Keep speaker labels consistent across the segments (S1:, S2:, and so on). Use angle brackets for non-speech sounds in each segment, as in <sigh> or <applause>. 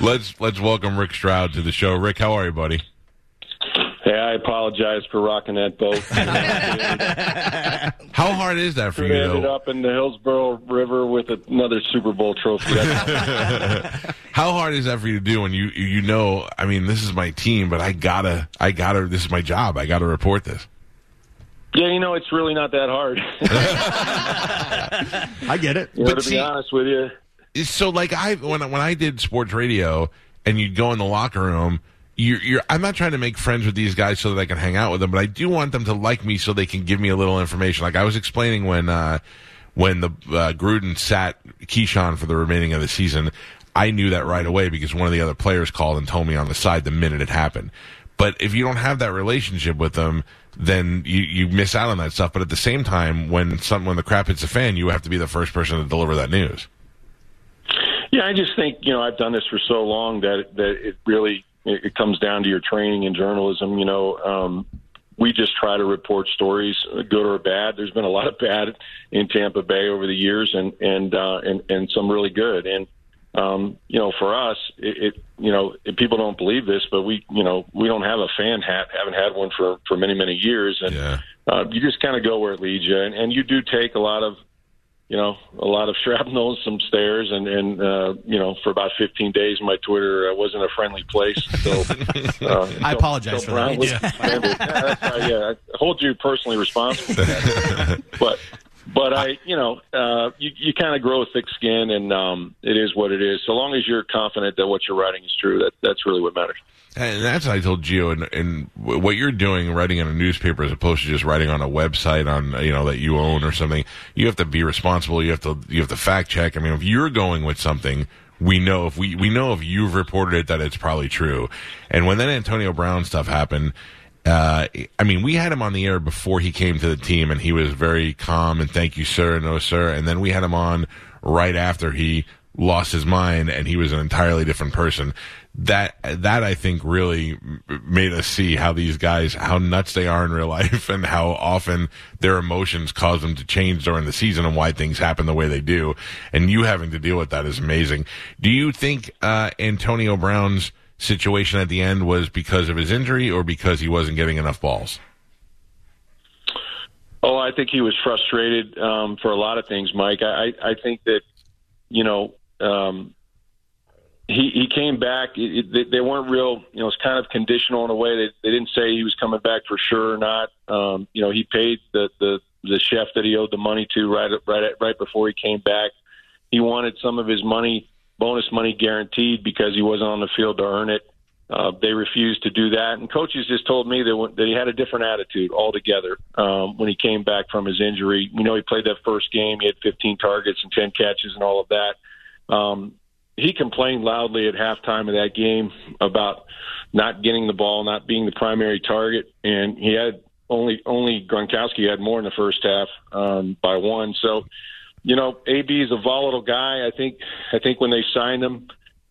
S1: let's let's welcome Rick Stroud to the show. Rick, how are you, buddy?
S2: Hey, I apologize for rocking that boat. <laughs>
S1: How hard is that for you?
S2: ended
S1: Though?
S2: up in the Hillsborough River with another Super Bowl trophy. <laughs>
S1: How hard is that for you to do when you you know? I mean, this is my team, but I gotta I gotta. This is my job. I gotta report this.
S2: yeah, you know, it's really not that hard. <laughs>
S3: I get it.
S2: You know,
S1: But
S2: to
S1: see-
S2: be honest with you.
S1: So like I when when I did sports radio and you'd go in the locker room, you're, you're I'm not trying to make friends with these guys so that I can hang out with them, but I do want them to like me so they can give me a little information. Like I was explaining when uh, when the uh, Gruden sat Keyshawn for the remaining of the season, I knew that right away because one of the other players called and told me on the side the minute it happened. But if you don't have that relationship with them, then you, you miss out on that stuff. But at the same time, when some when the crap hits the fan, you have to be the first person to deliver that news.
S2: Yeah, I just think you know I've done this for so long that that it really it, comes down to your training in journalism. You know, um, we just try to report stories, good or bad. There's been a lot of <laughs> bad in Tampa Bay over the years, and and uh, and and some really good. And um, you know, for us, it, it you know people don't believe this, but we you know we don't have a fan hat, haven't had one for for many many years, and
S1: Yeah.
S2: uh, you just kind of go where it leads you, and, and you do take a lot of you know, a lot of <laughs> shrapnel, and some stairs, and and uh, you know, for about 15 days, my Twitter uh, wasn't a friendly place. So <laughs> uh,
S3: I
S2: so-
S3: apologize
S2: so
S3: for
S2: Brown
S3: that. Yeah.
S2: yeah, that's right, yeah, I hold you personally responsible. For that. <laughs> but but I, you know, uh, you you kind of grow a thick skin, and um, it is what it is. So long as you're confident that what you're writing is true, that that's really what matters.
S1: And that's what I told Gio. And, and what you're doing, writing in a newspaper as opposed to just writing on a website on you know that you own or something, you have to be responsible. You have to you have to fact check. I mean, if you're going with something, we know if we we know if you've reported it that it's probably true. And when that Antonio Brown stuff happened. Uh, I mean, we had him on the air before he came to the team, and he was very calm and thank you, sir, no, sir. And then we had him on right after he lost his mind and he was an entirely different person. That that I think really made us see how these guys how nuts they are in real <laughs> life and how often their emotions cause them to change during the season and why things happen the way they do. And you having to deal with that is amazing. Do you think uh, Antonio Brown's situation at the end was because of his injury or because he wasn't getting enough balls?
S2: Oh, I think he was frustrated um, for a lot of things, Mike. I, I think that you know um, he he came back. It, it, they- they weren't real. You know, it's kind of conditional in a way. They they didn't say he was coming back for sure or not. Um, you know, he paid the the the chef that he owed the money to right right right before he came back. He wanted some of his money, bonus money, guaranteed because he wasn't on the field to earn it. Uh, they refused to do that, and coaches just told me that, that he had a different attitude altogether um, when he came back from his injury. You know, he played that first game; he had 15 targets and 10 catches and all of that. Um, he complained loudly at halftime of that game about not getting the ball, not being the primary target, and he had only only Gronkowski had more in the first half um, by one. So, you know, AB is a volatile guy. I think I think when they signed him,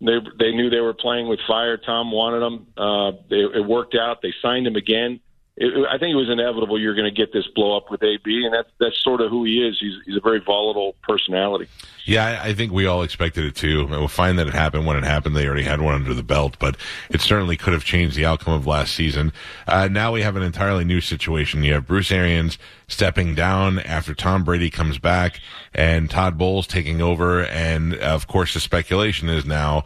S2: they they knew they were playing with fire. Tom wanted him. Uh, they, it worked out. They signed him again. It, I think it was inevitable you're going to get this blow up with AB, and that's that's sort of who he is. He's he's a very volatile personality.
S1: Yeah, I, I think we all expected it too. We'll find that it happened when it happened. They already had one under the belt, but it certainly could have changed the outcome of last season. Uh, now we have an entirely new situation. You have Bruce Arians stepping down after Tom Brady comes back and Todd Bowles taking over. And of course, the speculation is now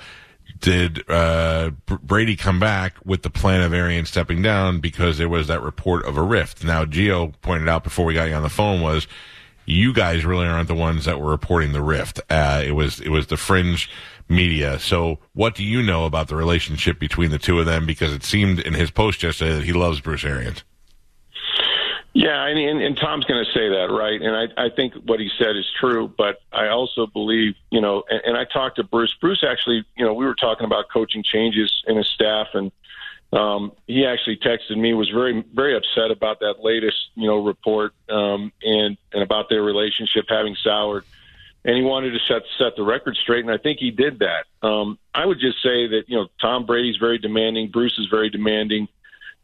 S1: did uh, Brady come back with the plan of Arians stepping down because there was that report of a rift? Now, Gio pointed out before we got you on the phone was you guys really aren't the ones that were reporting the rift. Uh, it was it was the fringe media. So, what do you know about the relationship between the two of them? Because it seemed in his post yesterday that he loves Bruce Arians.
S2: Yeah, and, and, and Tom's going to say that, right? And I, I think what he said is true, but I also believe, you know, and, and I talked to Bruce. Bruce actually, you know, we were talking about coaching changes in his staff, and um, he actually texted me, was very, very upset about that latest, you know, report um, and and about their relationship having soured, and he wanted to set set the record straight, and I think he did that. Um, I would just say that, you know, Tom Brady's very demanding, Bruce is very demanding.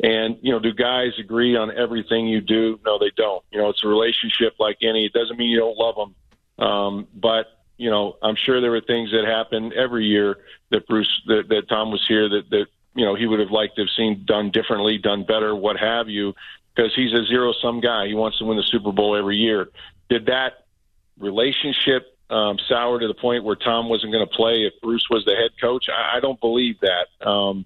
S2: And, you know, do guys agree on everything you do? No, they don't. You know, it's a relationship like any. It doesn't mean you don't love them. Um, but, you know, I'm sure there were things that happened every year that Bruce that, that Tom was here that that you know he would have liked to have seen done differently, done better, what have you, because he's a zero sum guy. He wants to win the Super Bowl every year. Did that relationship um, sour to the point where Tom wasn't going to play if Bruce was the head coach? I, I don't believe that. Um,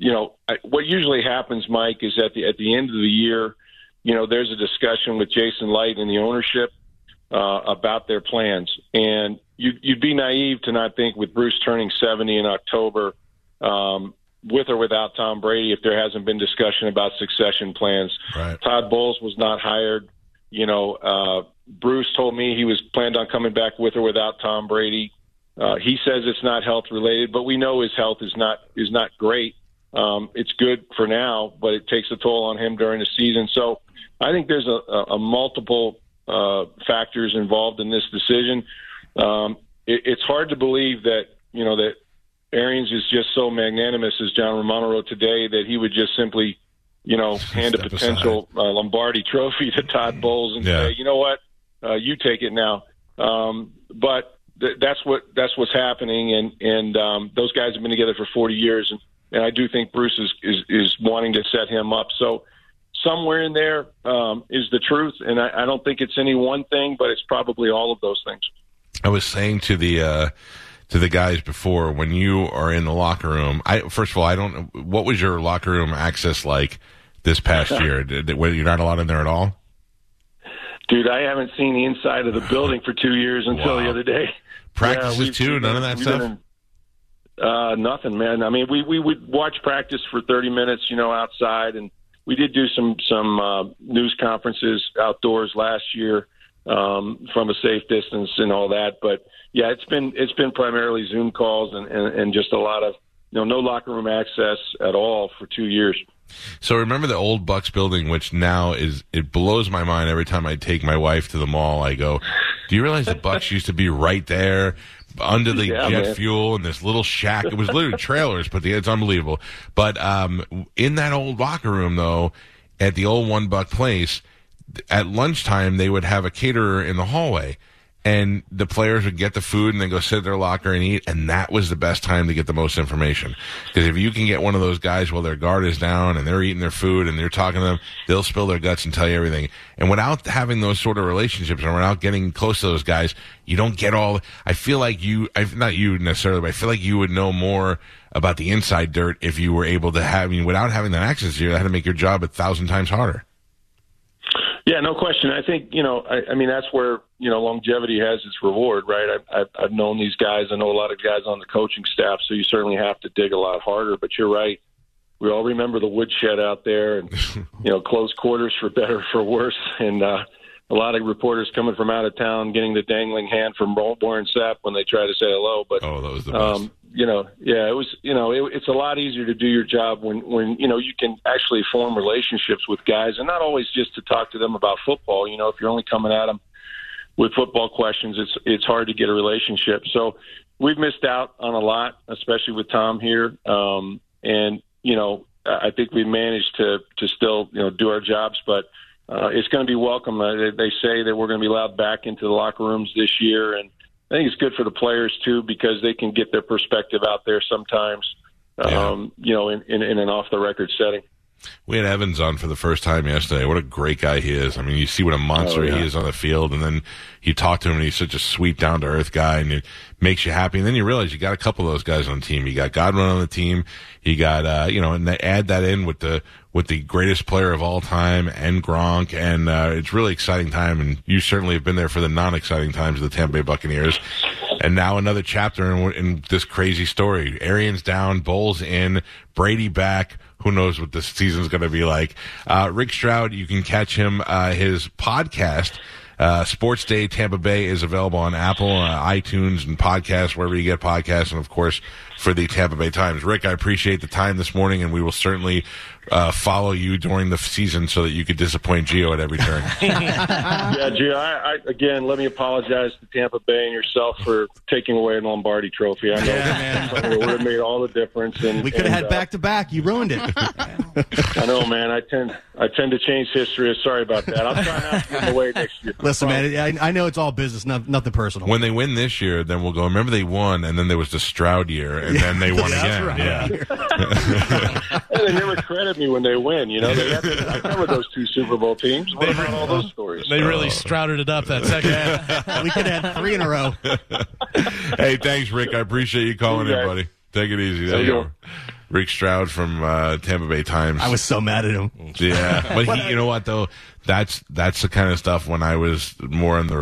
S2: you know, I, what usually happens, Mike, is at the at the end of the year, you know, there's a discussion with Jason Licht and the ownership uh, about their plans, and you'd, you'd be naive to not think with Bruce turning 70 in October. Um, with or without Tom Brady, if there hasn't been discussion about succession plans,
S1: Right.
S2: Todd Bowles was not hired. You know, uh, Bruce told me he was planned on coming back with or without Tom Brady. Uh, he says it's not health related, but we know his health is not is not great. Um, it's good for now, but it takes a toll on him during the season. So I think there's a, a, a multiple uh, factors involved in this decision. Um, it, it's hard to believe that you know that Arians is just so magnanimous, as John Romano wrote today, that he would just simply, you know, hand a potential uh, Lombardi Trophy to Todd Bowles and
S1: Yeah.
S2: say, you know what, uh, you take it now. Um, but th- that's what that's what's happening, and and um, those guys have been together for 40 years, and, and I do think Bruce is, is is wanting to set him up. So somewhere in there um, is the truth, and I, I don't think it's any one thing, but it's probably all of those things.
S1: I was saying to the uh, to the guys before when you are in the locker room. I first of all, I don't. What was your locker room access like this past <laughs> year? Did, were you not allowed in there at all?
S2: Dude, I haven't seen the inside of the building for two years until
S1: Wow.
S2: the other day.
S1: Practices
S2: we've-
S1: too? None of that stuff.
S2: Uh, nothing, man. I mean, we we would watch practice for thirty minutes, you know, outside, and we did do some some uh, news conferences outdoors last year um, from a safe distance and all that. But yeah, it's been it's been primarily Zoom calls and, and, and just a lot of you know no locker room access at all for two years.
S1: So remember the old Bucs building, which now is it blows my mind every time I take my wife to the mall. I go, "Do you realize the Bucs used to be right there under the
S2: Yeah,
S1: jet
S2: man.
S1: fuel in this little shack? It was literally <laughs> trailers, but the, it's unbelievable." But um, in that old locker room, though, at the old One Buc place, at lunchtime they would have a caterer in the hallway. And the players would get the food and then go sit at their locker and eat. And that was the best time to get the most information. Because if you can get one of those guys while their guard is down and they're eating their food and you're talking to them, they'll spill their guts and tell you everything. And without having those sort of relationships and without getting close to those guys, you don't get all, I feel like you, I, not you necessarily, but I feel like you would know more about the inside dirt if you were able to have, I mean, without having that access to you, that had to make your job a thousand times harder.
S2: Yeah, no question. I think you know. I, I mean, that's where you know longevity has its reward, right? I've, I've, I've known these guys. I know a lot of guys on the coaching staff, so you certainly have to dig a lot harder. But you're right. We all remember the woodshed out there, and <laughs> you know, close quarters for better or for worse, and uh, a lot of reporters coming from out of town getting the dangling hand from Warren Sapp when they try to say hello. But
S1: Oh, that was the best.
S2: um, you know, yeah, it was. You know, it, it's a lot easier to do your job when when you know you can actually form relationships with guys, and not always just to talk to them about football. You know, if you're only coming at them with football questions, it's it's hard to get a relationship. So we've missed out on a lot, especially with Tom here. Um, and you know, I think we managed to to still you know do our jobs, but. Uh, it's going to be welcome. Uh, they, they say that we're going to be allowed back into the locker rooms this year, and I think it's good for the players too because they can get their perspective out there sometimes. Um, You know, in, in, in an off the record setting.
S1: We had Evans on for the first time yesterday. What a great guy he is. I mean, you see what a monster
S2: Oh, yeah.
S1: he is on the field, and then you talk to him, and he's such a sweet, down to earth guy, and it makes you happy. And then you realize you got a couple of those guys on the team. You got Godwin on the team. You got, uh, you know, and they add that in with the with the greatest player of all time and Gronk, and uh, it's really exciting time. And you certainly have been there for the non-exciting times of the Tampa Bay Buccaneers. And now another chapter in, in this crazy story. Arians down, Bowles in, Brady back. Who knows what this season's going to be like? Uh, Rick Stroud, you can catch him. Uh, his podcast, uh, Sports Day Tampa Bay, is available on Apple, uh, iTunes, and podcasts wherever you get podcasts, and of course for the Tampa Bay Times. Rick, I appreciate the time this morning, and we will certainly uh, follow you during the season so that you could disappoint Gio at every turn. <laughs>
S2: yeah, Gio. I, I, again, let me apologize to Tampa Bay and yourself for taking away an Lombardi Trophy. I know
S3: Yeah, <laughs>
S2: it would have made all the difference. And
S3: We could have had back to back. You ruined it.
S2: Uh, I know, man. I tend I tend to change history. Sorry about that. I'll try not to give it away next year.
S3: Listen, man, I, I know it's all business, not, nothing personal.
S1: when they win this year, then we'll go. Remember they won, and then there was the Stroud year, and then they <laughs> won
S3: That's
S1: again.
S3: right.
S1: Yeah.
S2: And they never credit me when they win. You know, they have to, <laughs> I covered those two Super Bowl teams. What about all those <laughs> stories?
S4: They really strouted it up that second half. <laughs>
S3: we could have had three in a row.
S1: hey, thanks, Rick. I appreciate you calling in, buddy. Take it easy. There you
S2: you
S1: go. Rick Stroud from uh, Tampa Bay Times.
S3: I was so mad at him.
S1: yeah, but he, you know what though? That's that's the kind of stuff when I was more in the